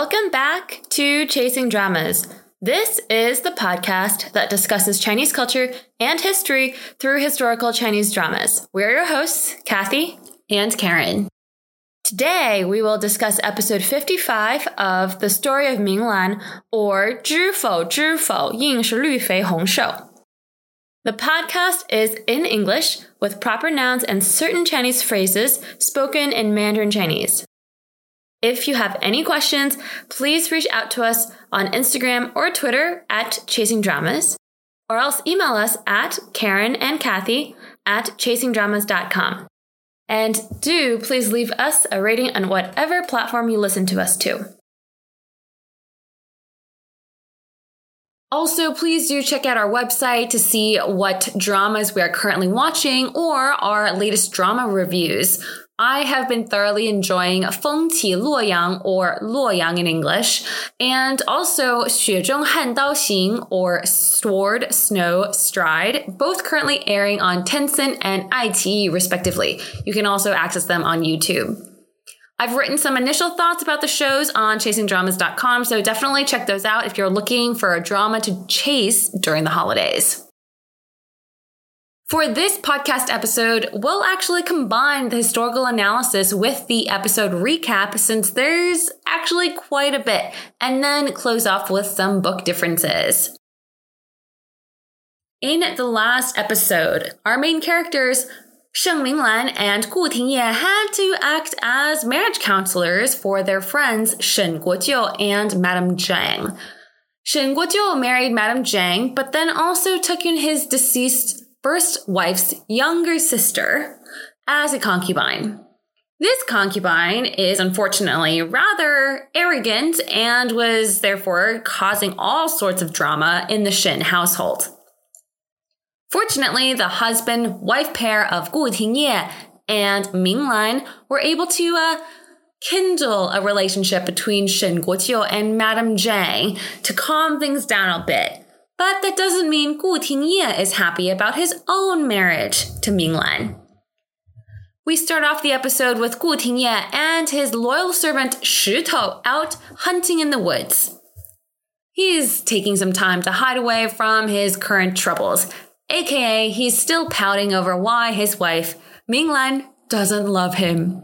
Welcome back to Chasing Dramas. This is the podcast that discusses Chinese culture and history through historical Chinese dramas. We're your hosts, Kathy and Karen. Today, we will discuss episode 55 of The Story of Minglan, or 知否知否,应是绿肥红瘦. The podcast is in English with proper nouns and certain Chinese phrases spoken in Mandarin Chinese. If you have any questions, please reach out to us on Instagram or Twitter at Chasing Dramas, or else email us at Karen and Kathy at chasingdramas.com. And do please leave us a rating on whatever platform you listen to us to. Also, please do check out our website to see what dramas we are currently watching or our latest drama reviews. I have been thoroughly enjoying Feng Qi Luoyang or Luoyang in English, and also Xue Zhong Han Dao Xing or Sword Snow Stride, both currently airing on Tencent and ITE, respectively. You can also access them on YouTube. I've written some initial thoughts about the shows on chasingdramas.com, so definitely check those out if you're looking for a drama to chase during the holidays. For this podcast episode, we'll actually combine the historical analysis with the episode recap since there's actually quite a bit, and then close off with some book differences. In the last episode, our main characters, Sheng Minglan and Gu Tingye, had to act as marriage counselors for their friends Shen Guojiu and Madame Zhang. Shen Guojiu married Madame Zhang, but then also took in his deceased first wife's younger sister as a concubine. This concubine is unfortunately rather arrogant and was therefore causing all sorts of drama in the Shen household. Fortunately, the husband wife pair of Gu Tingye and Ming Lan were able to uh, kindle a relationship between Shen Guojiu and Madame Zhang to calm things down a bit but that doesn't mean Gu Tingye is happy about his own marriage to Minglan. We start off the episode with Gu Tingye and his loyal servant Shi Tou out hunting in the woods. He's taking some time to hide away from his current troubles, aka he's still pouting over why his wife, Minglan, doesn't love him.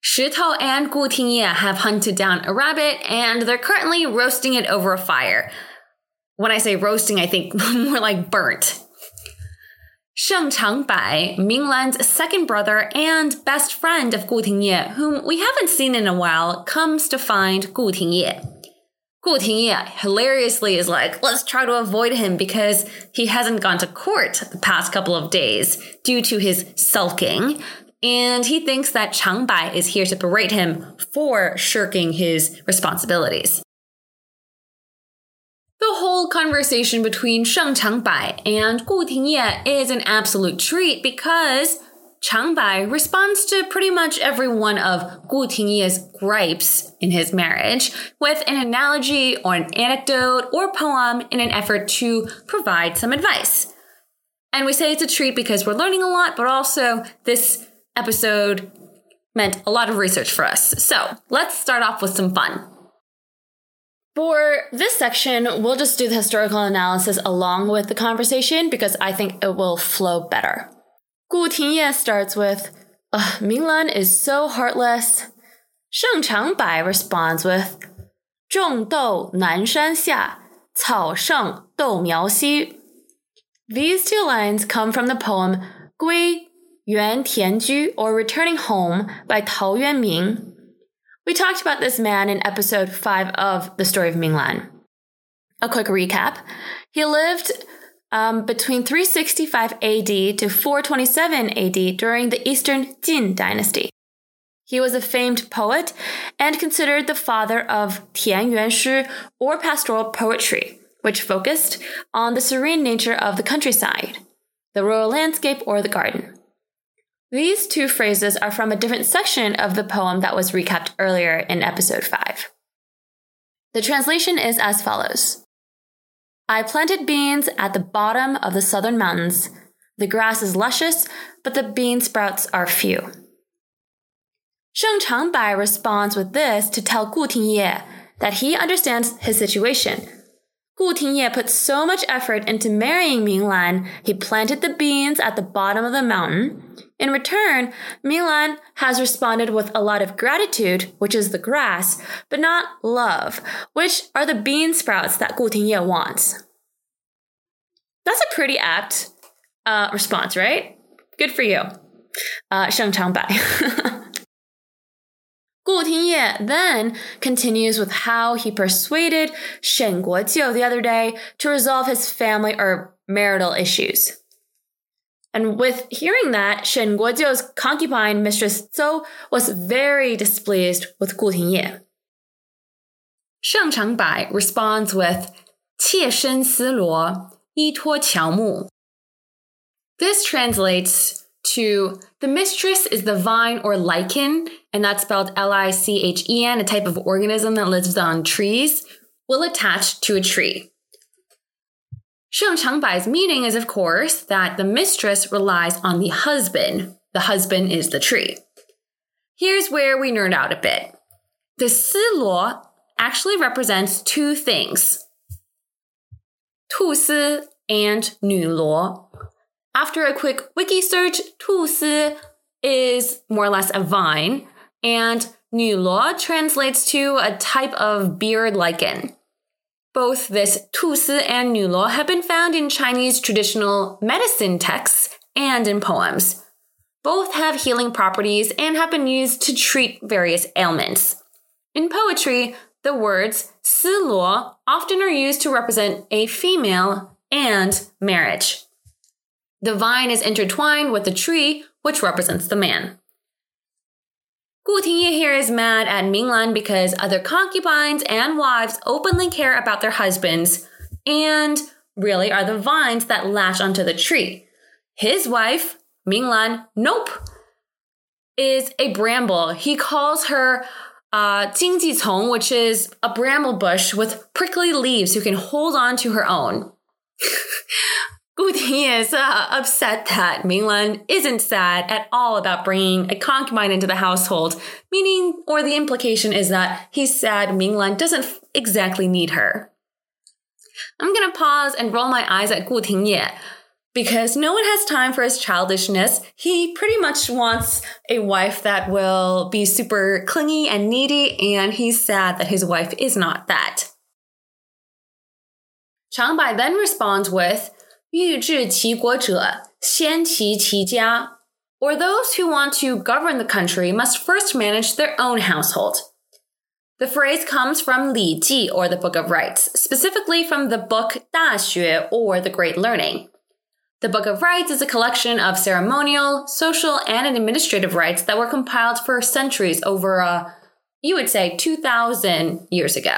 Shi Tou and Gu Tingye have hunted down a rabbit and they're currently roasting it over a fire, when I say roasting, I think more like burnt. Sheng Changbai, Minglan's second brother and best friend of Gu Tingye, whom we haven't seen in a while, comes to find Gu Tingye. Gu Tingye hilariously is like, let's try to avoid him because he hasn't gone to court the past couple of days due to his sulking. And he thinks that Changbai is here to berate him for shirking his responsibilities. Whole conversation between Sheng Changbai and Gu Tingye is an absolute treat because Changbai responds to pretty much every one of Gu Tingye's gripes in his marriage with an analogy or an anecdote or poem in an effort to provide some advice. And we say it's a treat because we're learning a lot, but also this episode meant a lot of research for us. So let's start off with some fun. For this section, we'll just do the historical analysis along with the conversation because I think it will flow better. Gu Tingye starts with, Minglan is so heartless. Sheng Changbai responds with, 种豆南山下，草盛豆苗稀. These two lines come from the poem Gui Yuan Tianju or Returning Home by Tao Yuanming, we talked about this man in episode 5 of The Story of Minglan. A quick recap. He lived um, between 365 AD to 427 AD during the Eastern Jin dynasty. He was a famed poet and considered the father of Tian Yuan Shi or pastoral poetry, which focused on the serene nature of the countryside, the rural landscape, or the garden. These two phrases are from a different section of the poem that was recapped earlier in episode 5. The translation is as follows I planted beans at the bottom of the southern mountains. The grass is luscious, but the bean sprouts are few. Sheng Changbai responds with this to tell Gu Tingye that he understands his situation. Gu Tingye put so much effort into marrying Ming Lan, he planted the beans at the bottom of the mountain. In return, Ming Lan has responded with a lot of gratitude, which is the grass, but not love, which are the bean sprouts that Gu Tingye wants. That's a pretty apt uh, response, right? Good for you. Uh, Sheng Bai. Gu Tingye then continues with how he persuaded Shen Guojiu the other day to resolve his family or marital issues. And with hearing that, Shen Guojiu's concubine mistress Zhou was very displeased with Gu Tingye. Sheng Changbai responds with 妾身丝罗，依托乔木. This translates to the mistress is the vine or lichen, and that's spelled L I C H E N, a type of organism that lives on trees, will attach to a tree. Sheng Changbai's meaning is, of course, that the mistress relies on the husband. The husband is the tree. Here's where we nerd out a bit. The Si actually represents two things. Tu Si and Nu Luo. After a quick wiki search, Tu Si is more or less a vine, and Nu Luo translates to a type of beard lichen. Both this Tu Si and Nu Luo have been found in Chinese traditional medicine texts and in poems. Both have healing properties and have been used to treat various ailments. In poetry, the words Si Luo often are used to represent a female and marriage. The vine is intertwined with the tree, which represents the man. Gu Tingye here is mad at Minglan because other concubines and wives openly care about their husbands and really are the vines that latch onto the tree. His wife, Minglan, nope, is a bramble. He calls her uh, Jingjicong, which is a bramble bush with prickly leaves who can hold on to her own. Tingye is uh, upset that Minglan isn't sad at all about bringing a concubine into the household, meaning, or the implication is that he's sad Minglan doesn't exactly need her. I'm gonna pause and roll my eyes at Gu Tingye because no one has time for his childishness. He pretty much wants a wife that will be super clingy and needy, and he's sad that his wife is not that. Changbai then responds with, 欲治其国者，先齐其家。Or those who want to govern the country must first manage their own household. The phrase comes from Li Ji or the Book of Rites, specifically from the book Da Xue or The Great Learning. The Book of Rites is a collection of ceremonial, social, and administrative rites that were compiled for centuries over a, you would say, 2,000 years ago.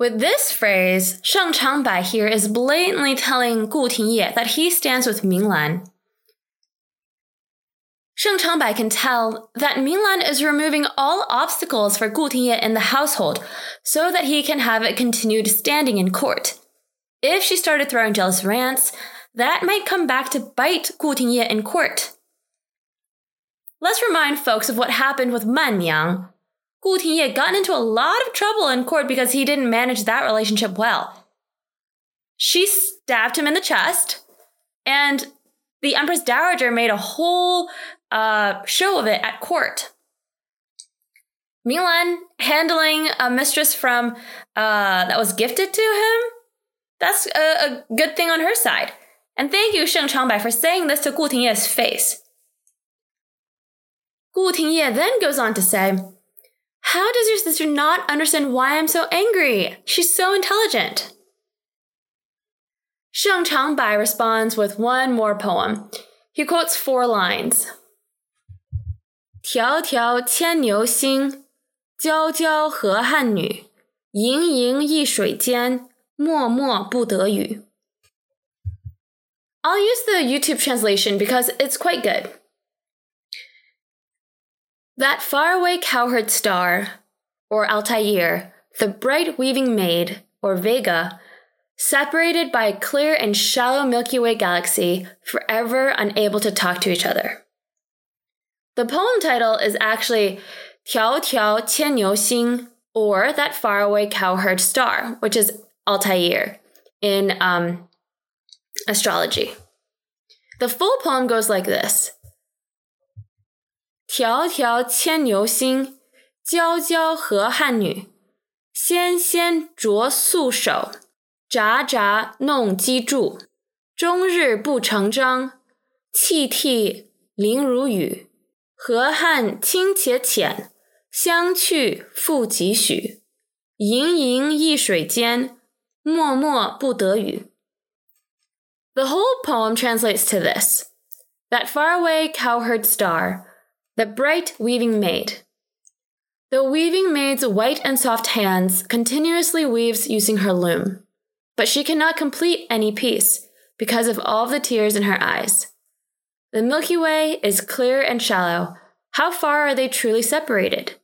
With this phrase, Sheng Changbai here is blatantly telling Gu Tingye that he stands with Minglan. Sheng Changbai can tell that Minglan is removing all obstacles for Gu Tingye in the household so that he can have it continued standing in court. If she started throwing jealous rants, that might come back to bite Gu Tingye in court. Let's remind folks of what happened with Man Yang, Gu Tingye gotten into a lot of trouble in court because he didn't manage that relationship well. She stabbed him in the chest, and the Empress Dowager made a whole uh, show of it at court. Minglan handling a mistress from uh, that was gifted to him. That's a, a, good thing on her side. And thank you, Sheng Changbai, for saying this to Gu Tingye's face. Gu Tingye then goes on to say, how does your sister not understand why I'm so angry? She's so intelligent. Sheng Changbai responds with one more poem. He quotes four lines. 迢迢牵牛星，皎皎河汉女。盈盈一水间，脉脉不得语。I'll use the YouTube translation because it's quite good. That faraway cowherd star, or Altair, the bright weaving maid, or Vega, separated by a clear and shallow Milky Way galaxy, forever unable to talk to each other. The poem title is actually Tiao Tiao Qian Niu Xing, or That Faraway Cowherd Star, which is Altair in um, astrology. The full poem goes like this 迢迢牵牛星，皎皎河汉女，纤纤擢素手，札札弄机杼。终日不成章，泣涕零如雨。河汉清且浅，相去复几许？盈盈一水间，脉脉不得语。The whole poem translates to this That faraway cowherd star the bright weaving maid. The weaving maid's white and soft hands continuously weaves using her loom, but she cannot complete any piece because of all the tears in her eyes. The Milky Way is clear and shallow. How far are they truly separated?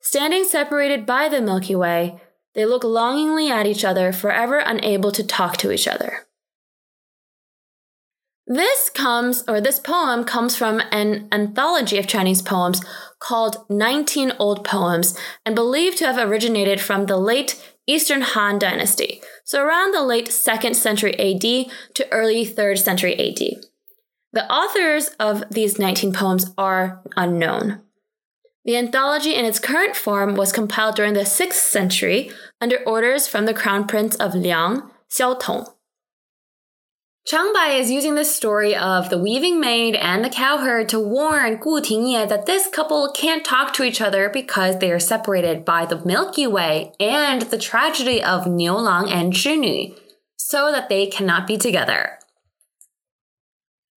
Standing separated by the Milky Way, they look longingly at each other, forever unable to talk to each other. This comes, or this poem comes from an anthology of Chinese poems called 19 Old Poems and believed to have originated from the late Eastern Han Dynasty, so around the late 2nd century AD to early 3rd century AD. The authors of these 19 poems are unknown. The anthology in its current form was compiled during the 6th century under orders from the Crown Prince of Liang, Xiao Tong. Changbai is using the story of the weaving maid and the cowherd to warn Gu Tingye that this couple can't talk to each other because they are separated by the Milky Way and the tragedy of Niu Lang and Zhi so that they cannot be together.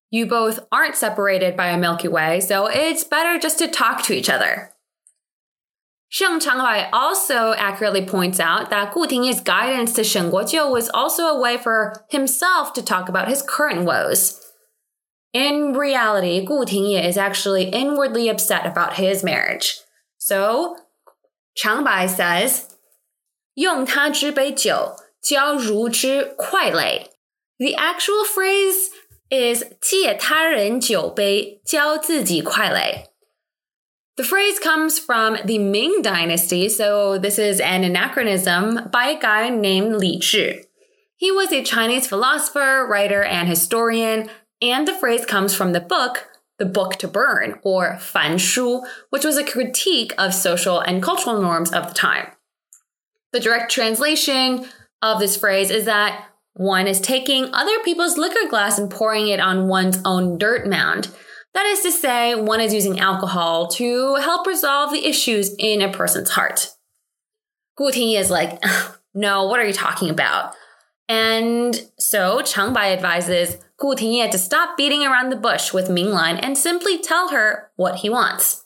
You both aren't separated by a Milky Way, so it's better just to talk to each other. Sheng Changbai also accurately points out that Gu Tingye's guidance to Shen Guojiu was also a way for himself to talk about his current woes. In reality, Gu Tingyi is actually inwardly upset about his marriage. So, Changbai says, 用他之杯酒,交如之块垒. The actual phrase is 借他人酒杯,浇自己块垒. The phrase comes from the Ming Dynasty, so this is an anachronism by a guy named Li Zhi. He was a Chinese philosopher, writer, and historian, and the phrase comes from the book The Book to Burn, or Fan Shu, which was a critique of social and cultural norms of the time. The direct translation of this phrase is that one is taking other people's liquor glass and pouring it on one's own dirt mound. That is to say, one is using alcohol to help resolve the issues in a person's heart. Gu Tingye is like, no, what are you talking about? And so Chang Bai advises Gu Tingye to stop beating around the bush with Ming Minglan and simply tell her what he wants.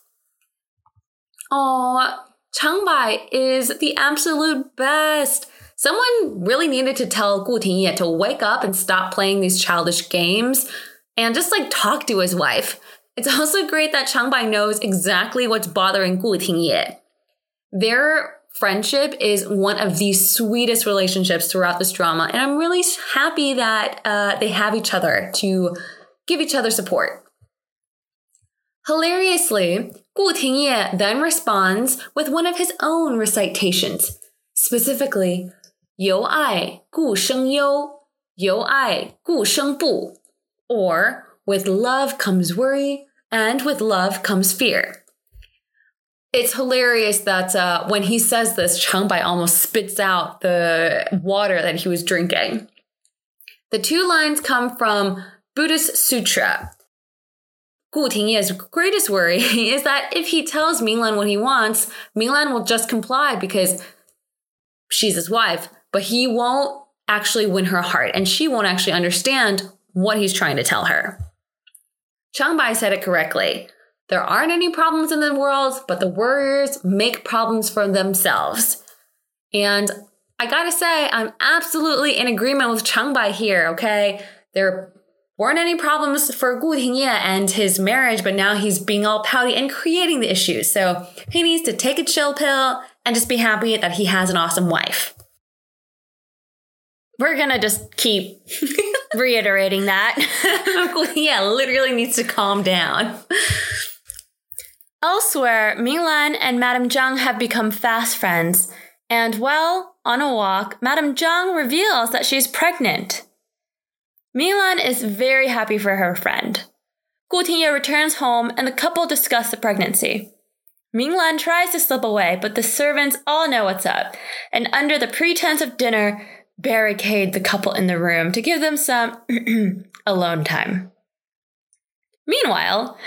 Oh, Chang Bai is the absolute best. Someone really needed to tell Gu Tingye to wake up and stop playing these childish games and just like talk to his wife. It's also great that Changbai knows exactly what's bothering Gu Tingye. Their friendship is one of the sweetest relationships throughout this drama, and I'm really happy that uh, they have each other to give each other support. Hilariously, Gu Tingye then responds with one of his own recitations, specifically, 由爱故生忧,由爱故生怖 or with love comes worry, and with love comes fear. It's hilarious that uh, when he says this, Changbai almost spits out the water that he was drinking. The two lines come from Buddhist Sutra. Gu Tingye's greatest worry is that if he tells Minglan what he wants, Minglan will just comply because she's his wife, but he won't actually win her heart and she won't actually understand what he's trying to tell her. Changbai said it correctly. There aren't any problems in the world, but the warriors make problems for themselves. And I gotta say, I'm absolutely in agreement with Changbai here, okay? There weren't any problems for Gu Tingye and his marriage, but now he's being all pouty and creating the issues. So he needs to take a chill pill and just be happy that he has an awesome wife. We're gonna just keep reiterating that. yeah, literally needs to calm down. Elsewhere, Minglan and Madame Zhang have become fast friends, and while on a walk, Madame Zhang reveals that she's pregnant. Minglan is very happy for her friend. Gu Tingye returns home and the couple discuss the pregnancy. Minglan tries to slip away, but the servants all know what's up, and under the pretense of dinner, barricade the couple in the room to give them some alone time. Meanwhile,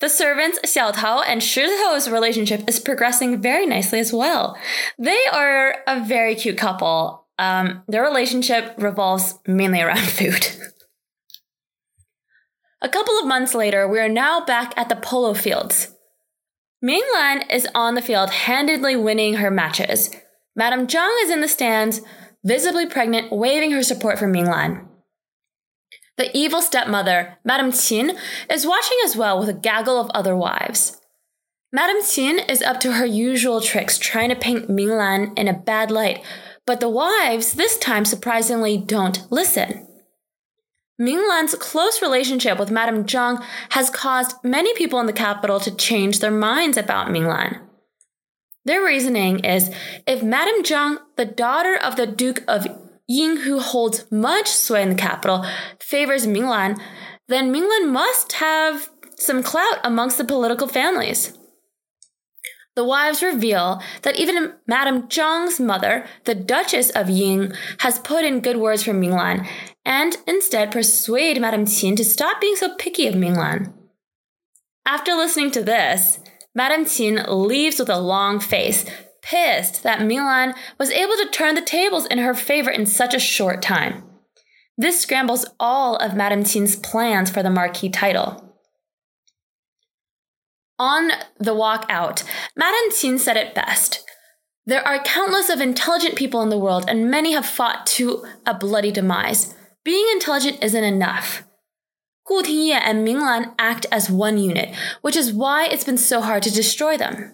the servants Xiao Tao and Shi Tou's relationship is progressing very nicely as well. They are a very cute couple. Um, their relationship revolves mainly around food. a couple of months later, we are now back at the polo fields. Minglan is on the field handedly winning her matches. Madame Zhang is in the stands, visibly pregnant, waving her support for Minglan. The evil stepmother, Madame Qin, is watching as well with a gaggle of other wives. Madame Qin is up to her usual tricks, trying to paint Minglan in a bad light, but the wives this time surprisingly don't listen. Minglan's close relationship with Madame Zhang has caused many people in the capital to change their minds about Minglan. Their reasoning is if Madame Zhang, the daughter of the Duke of Ying, who holds much sway in the capital, favors Minglan, then Minglan must have some clout amongst the political families. The wives reveal that even Madame Zhang's mother, the Duchess of Ying, has put in good words for Minglan and instead persuade Madame Qin to stop being so picky of Minglan. After listening to this, Madame Qin leaves with a long face, pissed that Minglan was able to turn the tables in her favor in such a short time. This scrambles all of Madame Qin's plans for the marquis title. On the walk out, Madame Qin said it best. There are countless of intelligent people in the world, and many have fought to a bloody demise. Being intelligent isn't enough. Gu Tingye and Minglan act as one unit, which is why it's been so hard to destroy them.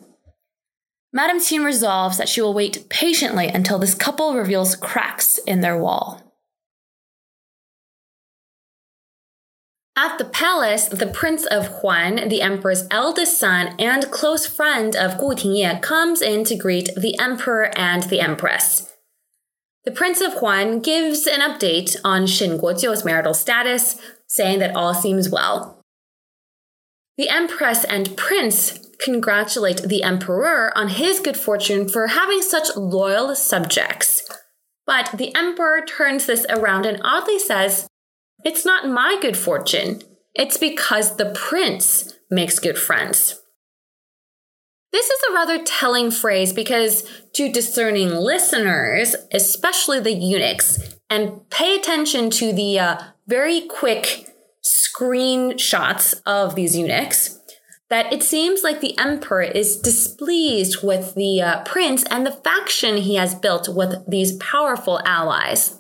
Madame Qin resolves that she will wait patiently until this couple reveals cracks in their wall. At the palace, the Prince of Huan, the Emperor's eldest son and close friend of Gu Tingye, comes in to greet the Emperor and the Empress. The Prince of Huan gives an update on Shen Guojiu's marital status, saying that all seems well. The Empress and Prince congratulate the Emperor on his good fortune for having such loyal subjects. But the Emperor turns this around and oddly says, It's not my good fortune, it's because the Prince makes good friends. This is a rather telling phrase because to discerning listeners, especially the eunuchs, and pay attention to the uh, very quick screenshots of these eunuchs that it seems like the emperor is displeased with the uh, prince and the faction he has built with these powerful allies.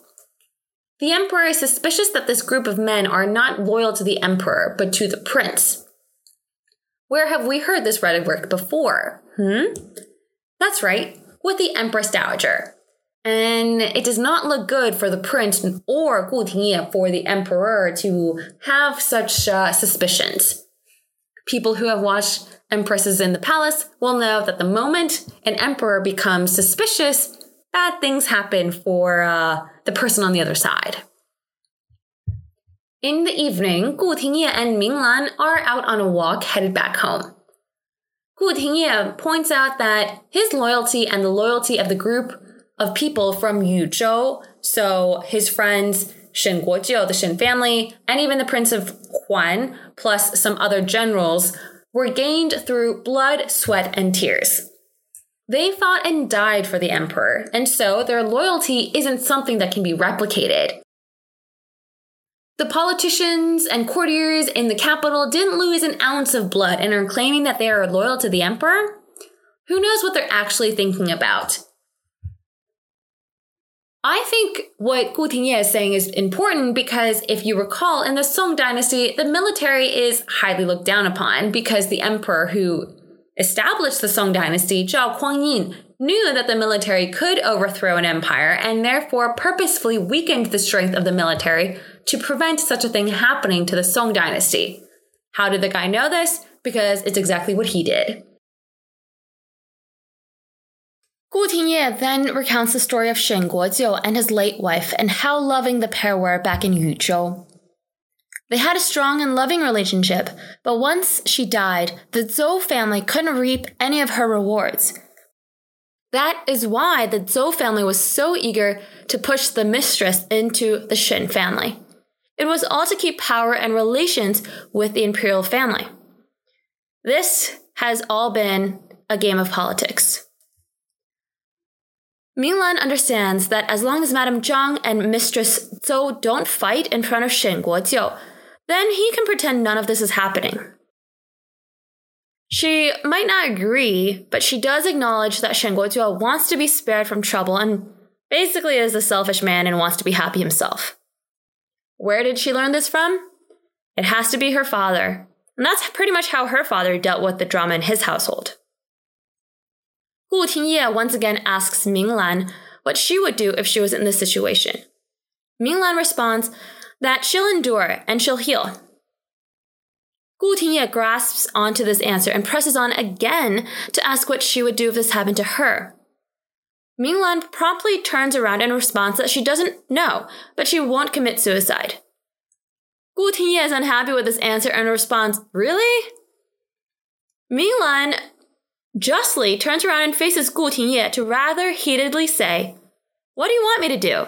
The emperor is suspicious that this group of men are not loyal to the emperor, but to the prince. Where have we heard this rhetoric before? Hmm? That's right, with the Empress Dowager. And it does not look good for the prince or Gu Tingye for the emperor to have such uh, suspicions. People who have watched Empresses in the Palace will know that the moment an emperor becomes suspicious, bad things happen for uh, the person on the other side. In the evening, Gu Tingye and Minglan are out on a walk headed back home. Gu Tingye points out that his loyalty and the loyalty of the group of people from Yuzhou. So his friends Shen Guojiu, the Shen family, and even the Prince of Huan, plus some other generals, were gained through blood, sweat, and tears. They fought and died for the emperor, and so their loyalty isn't something that can be replicated. The politicians and courtiers in the capital didn't lose an ounce of blood and are claiming that they are loyal to the emperor? Who knows what they're actually thinking about? I think what Gu Tingye is saying is important because if you recall, in the Song dynasty, the military is highly looked down upon because the emperor who established the Song dynasty, Zhao Kuangyin, knew that the military could overthrow an empire and therefore purposefully weakened the strength of the military to prevent such a thing happening to the Song dynasty. How did the guy know this? Because it's exactly what he did. Gu Tingye then recounts the story of Shen Guojiu and his late wife and how loving the pair were back in Yuzhou. They had a strong and loving relationship, but once she died, the Zhou family couldn't reap any of her rewards. That is why the Zhou family was so eager to push the mistress into the Shen family. It was all to keep power and relations with the imperial family. This has all been a game of politics. Minglan understands that as long as Madame Zhang and Mistress Zhou don't fight in front of Shen Guojiu, then he can pretend none of this is happening. She might not agree, but she does acknowledge that Shen Guojiu wants to be spared from trouble and basically is a selfish man and wants to be happy himself. Where did she learn this from? It has to be her father. And that's pretty much how her father dealt with the drama in his household. Gu Tingye once again asks Minglan what she would do if she was in this situation. Minglan responds that she'll endure and she'll heal. Gu Tingye grasps onto this answer and presses on again to ask what she would do if this happened to her. Minglan promptly turns around and responds that she doesn't know, but she won't commit suicide. Gu Tingye is unhappy with this answer and responds, Really? Minglan justly turns around and faces Gu Tingye to rather heatedly say, What do you want me to do?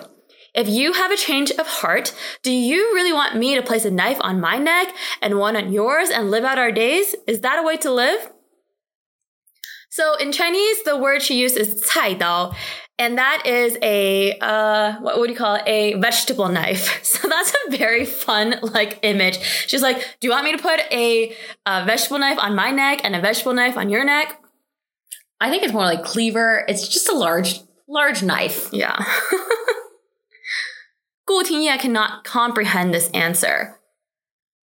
If you have a change of heart, do you really want me to place a knife on my neck and one on yours and live out our days? Is that a way to live? So in Chinese, the word she used is 菜刀, and that is a uh, what would you call it? A vegetable knife. So that's a very fun like image. She's like, "Do you want me to put a, a vegetable knife on my neck and a vegetable knife on your neck?" I think it's more like cleaver. It's just a large, large knife. Yeah. Gu Tingye cannot comprehend this answer.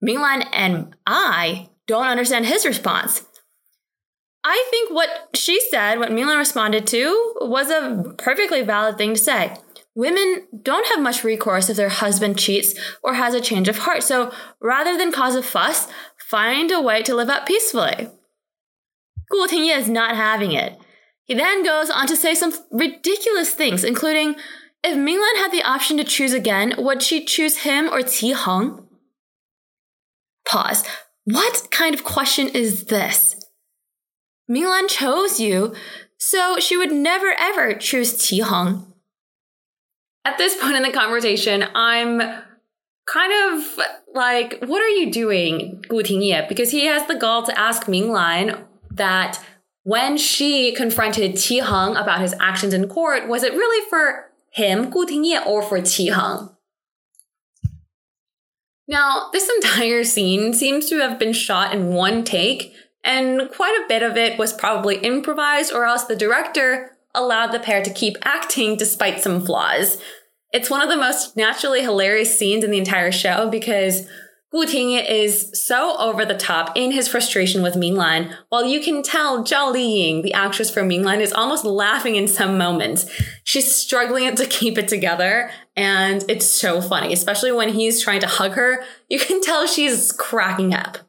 Minglan and I don't understand his response. I think what she said, what Minglan responded to, was a perfectly valid thing to say. Women don't have much recourse if their husband cheats or has a change of heart, so rather than cause a fuss, find a way to live out peacefully. Gu Tingye is not having it. He then goes on to say some ridiculous things, including if Minglan had the option to choose again, would she choose him or Qi Heng? Pause. What kind of question is this? Minglan chose you, so she would never ever choose Qi Heng. At this point in the conversation, I'm kind of like, what are you doing, Gu Tingye? Because he has the gall to ask Minglan that when she confronted Qi Heng about his actions in court, was it really for him, Gu Tingye, or for Qi Heng? Now, this entire scene seems to have been shot in one take, and quite a bit of it was probably improvised, or else the director allowed the pair to keep acting despite some flaws. It's one of the most naturally hilarious scenes in the entire show because Gu Tingye is so over the top in his frustration with Minglan, while you can tell Zhao Liying, the actress for Minglan, is almost laughing in some moments. She's struggling to keep it together, and it's so funny, especially when he's trying to hug her. You can tell she's cracking up.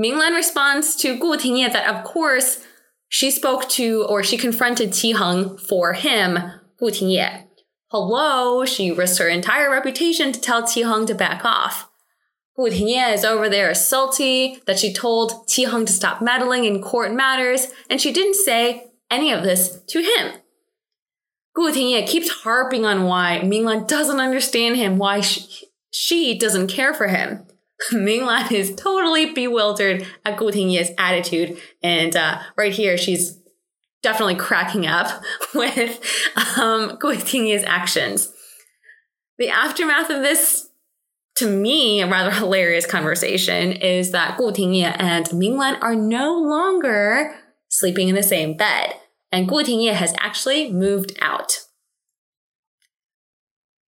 Minglan responds to Gu Tingye that, of course, she spoke to or she confronted Qi Heng for him, Gu Tingye. Hello, she risked her entire reputation to tell Qi Heng to back off. Gu Tingye is over there salty that she told Qi Heng to stop meddling in court matters, and she didn't say any of this to him. Gu Tingye keeps harping on why Minglan doesn't understand him, why she, she doesn't care for him. Minglan is totally bewildered at Gu Tingye's attitude, and uh, right here she's definitely cracking up with um, Tingye's actions. The aftermath of this, to me, a rather hilarious conversation is that Gu Tingye and Minglan are no longer sleeping in the same bed, and Gu Tingye has actually moved out.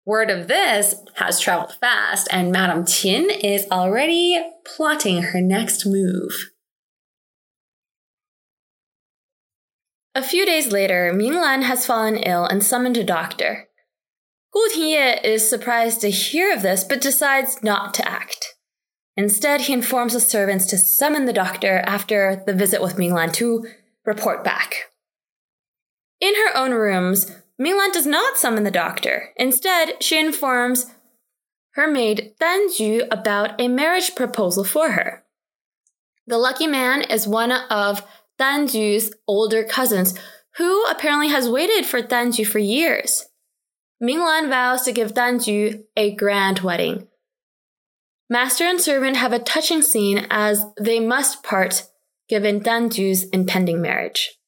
Word of this has traveled fast, and Madame Qin is already plotting her next move. A few days later, Minglan has fallen ill and summoned a doctor. Gu Tingye is surprised to hear of this, but decides not to act. Instead, he informs the servants to summon the doctor after the visit with Minglan to report back. In her own rooms, Minglan does not summon the doctor. Instead, she informs her maid Dan Ju about a marriage proposal for her. The lucky man is one of Danju's older cousins, who apparently has waited for Danju for years. Minglan vows to give Danju a grand wedding. Master and servant have a touching scene as they must part given Danju's impending marriage.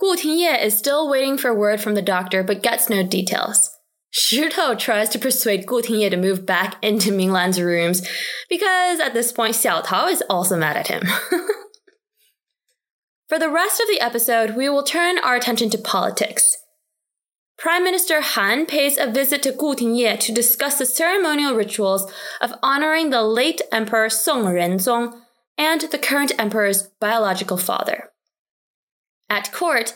Gu Tingye is still waiting for word from the doctor but gets no details. Shi Tou tries to persuade Gu Tingye to move back into Minglan's rooms because at this point Xiao Tao is also mad at him. For the rest of the episode, we will turn our attention to politics. Prime Minister Han pays a visit to Gu Tingye to discuss the ceremonial rituals of honoring the late Emperor Song Renzong and the current emperor's biological father. At court,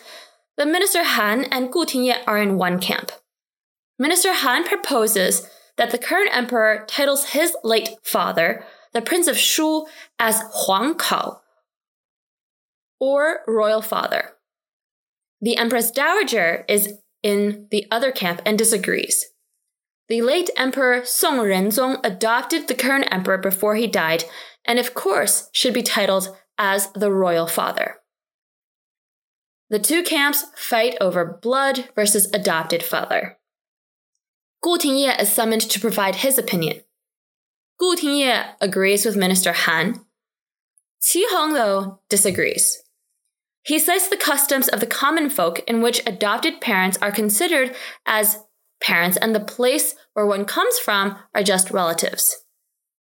the Minister Han and Gu Tingye are in one camp. Minister Han proposes that the current emperor titles his late father, the Prince of Shu, as Huang Kao, or royal father. The Empress Dowager is in the other camp and disagrees. The late Emperor Song Renzong adopted the current emperor before he died, and of course should be titled as the royal father. The two camps fight over blood versus adopted father. Gu Tingye is summoned to provide his opinion. Gu Tingye agrees with Minister Han. Qi Heng, though, disagrees. He cites the customs of the common folk in which adopted parents are considered as parents and the place where one comes from are just relatives.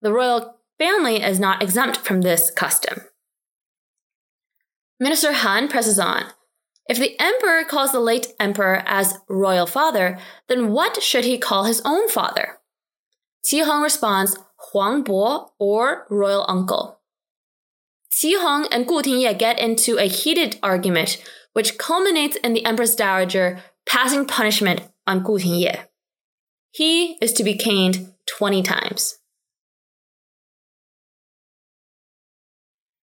The royal family is not exempt from this custom. Minister Han presses on. If the emperor calls the late emperor as royal father, then what should he call his own father? Qi Heng responds, Huang Bo or royal uncle. Qi Heng and Gu Tingye get into a heated argument, which culminates in the Empress Dowager passing punishment on Gu Tingye. He is to be caned 20 times.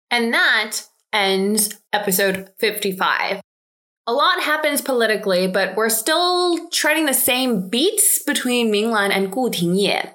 And that ends episode 55. A lot happens politically, but we're still treading the same beats between Minglan and Gu Tingye.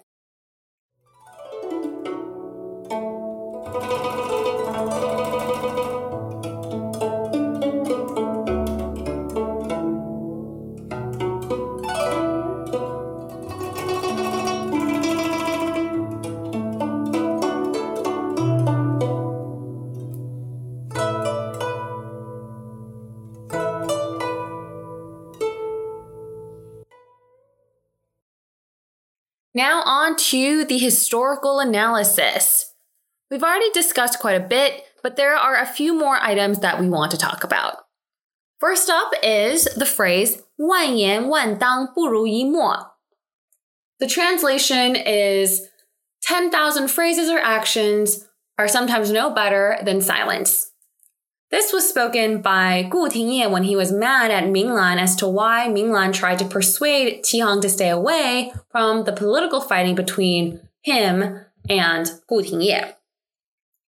Now, on to the historical analysis. We've already discussed quite a bit, but there are a few more items that we want to talk about. First up is the phrase 万言万当不如一默. The translation is 10,000 phrases or actions are sometimes no better than silence. This was spoken by Gu Tingye when he was mad at Minglan as to why Minglan tried to persuade Qi Heng to stay away from the political fighting between him and Gu Tingye.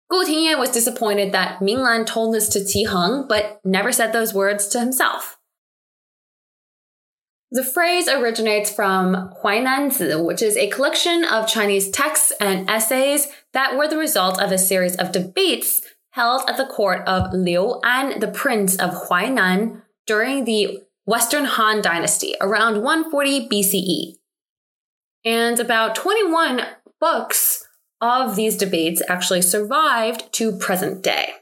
Gu Tingye was disappointed that Minglan told this to Qi Heng but never said those words to himself. The phrase originates from Huainanzi, which is a collection of Chinese texts and essays that were the result of a series of debates held at the court of Liu An, the prince of Huainan, during the Western Han dynasty around 140 BCE. And about 21 books of these debates actually survived to present day.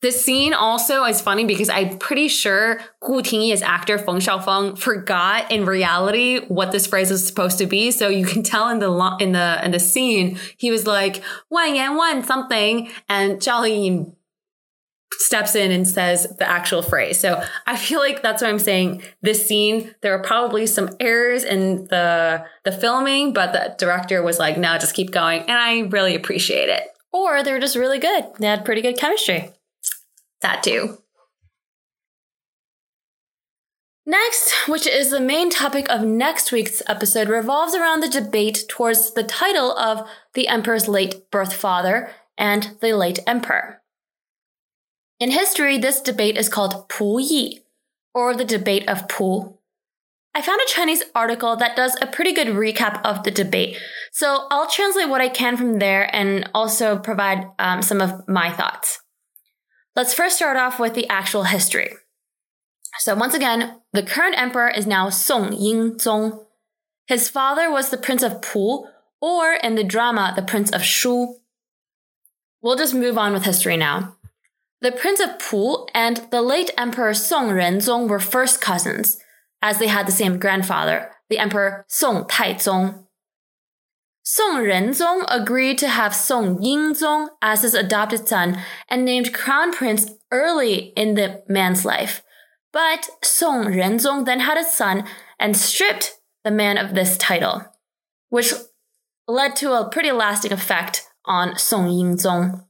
This scene also is funny because I'm pretty sure Gu Tingye's actor Feng Shaofeng forgot in reality what this phrase was supposed to be. So you can tell in the in the in the scene he was like "wan yan wan" something, and Zhao Yin steps in and says the actual phrase. So I feel like that's what I'm saying. This scene, there are probably some errors in the the filming, but the director was like, "No, just keep going," and I really appreciate it. Or they're just really good. They had pretty good chemistry. That too. Next, which is the main topic of next week's episode, revolves around the debate towards the title of the emperor's late birth father and the late emperor. In history, this debate is called Pu Yi, or the debate of Pu. I found a Chinese article that does a pretty good recap of the debate, so I'll translate what I can from there and also provide um, some of my thoughts. Let's first start off with the actual history. So once again, the current emperor is now Song Yingzong. His father was the Prince of Pu, or in the drama, the Prince of Shu. We'll just move on with history now. The Prince of Pu and the late Emperor Song Renzong were first cousins, as they had the same grandfather, the Emperor Song Taizong. Song Renzong agreed to have Song Yingzong as his adopted son and named Crown Prince early in the man's life. But Song Renzong then had a son and stripped the man of this title, which led to a pretty lasting effect on Song Yingzong.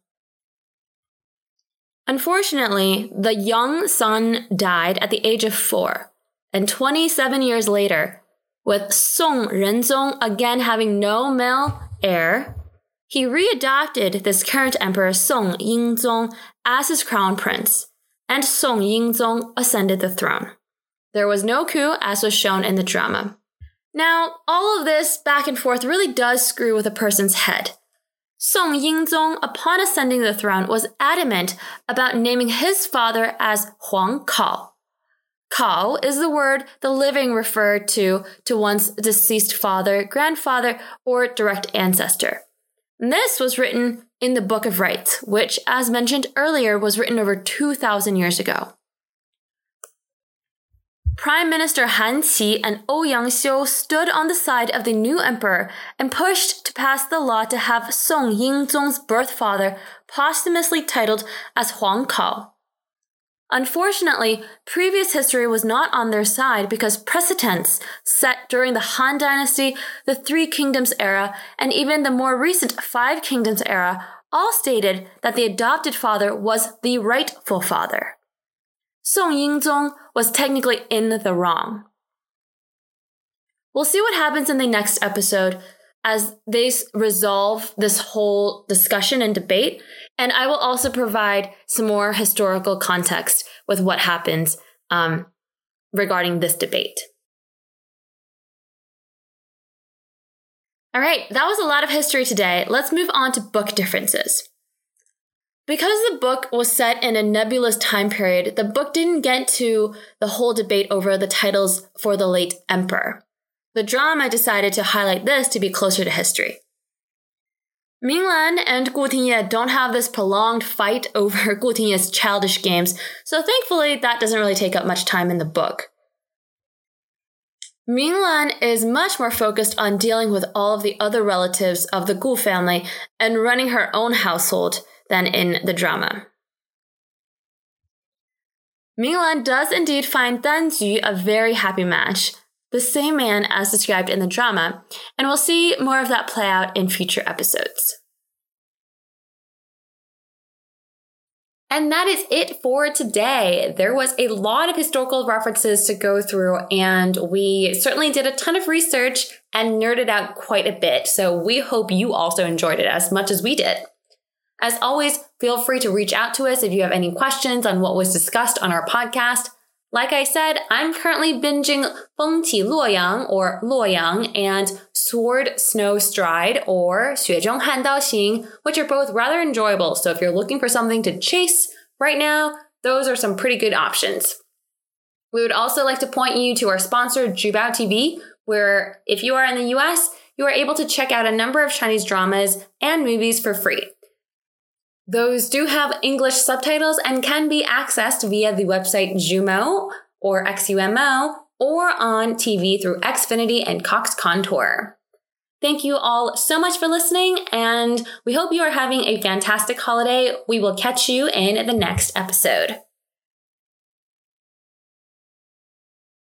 Unfortunately, the young son died at the age of four, and 27 years later, with Song Renzong again having no male heir, he readopted this current emperor Song Yingzong as his crown prince and Song Yingzong ascended the throne. There was no coup, as was shown in the drama. Now, all of this back and forth really does screw with a person's head. Song Yingzong, upon ascending the throne, was adamant about naming his father as Huang Kao. Kao is the word the living refer to to one's deceased father, grandfather, or direct ancestor. This was written in the Book of Rites, which, as mentioned earlier, was written over 2,000 years ago. Prime Minister Han Qi and oh Ouyang Xiu stood on the side of the new emperor and pushed to pass the law to have Song Yingzong's birth father posthumously titled as Huang Kao. Unfortunately, previous history was not on their side because precedents set during the Han Dynasty, the Three Kingdoms era, and even the more recent Five Kingdoms era all stated that the adopted father was the rightful father. Song Yingzong was technically in the wrong. We'll see what happens in the next episode as they resolve this whole discussion and debate and I will also provide some more historical context with what happens um, regarding this debate. All right, that was a lot of history today. Let's move on to book differences. Because the book was set in a nebulous time period, the book didn't get to the whole debate over the titles for the late emperor. The drama decided to highlight this to be closer to history. Minglan and Gu Tingye don't have this prolonged fight over Gu Tingye's childish games, so thankfully that doesn't really take up much time in the book. Minglan is much more focused on dealing with all of the other relatives of the Gu family and running her own household than in the drama. Minglan does indeed find Dan Ju a very happy match, the same man as described in the drama, and we'll see more of that play out in future episodes. And that is it for today. There was a lot of historical references to go through, and we certainly did a ton of research and nerded out quite a bit. So we hope you also enjoyed it as much as we did. As always, feel free to reach out to us if you have any questions on what was discussed on our podcast. Like I said, I'm currently binging Feng Qi Luoyang or Luoyang and Sword Snow Stride or Xuezhong Han Dao Xing, which are both rather enjoyable. So if you're looking for something to chase right now, those are some pretty good options. We would also like to point you to our sponsor, Jubao TV, where if you are in the US, you are able to check out a number of Chinese dramas and movies for free. Those do have English subtitles and can be accessed via the website Xumo or XUMO or on TV through Xfinity and Cox Contour. Thank you all so much for listening, and we hope you are having a fantastic holiday. We will catch you in the next episode.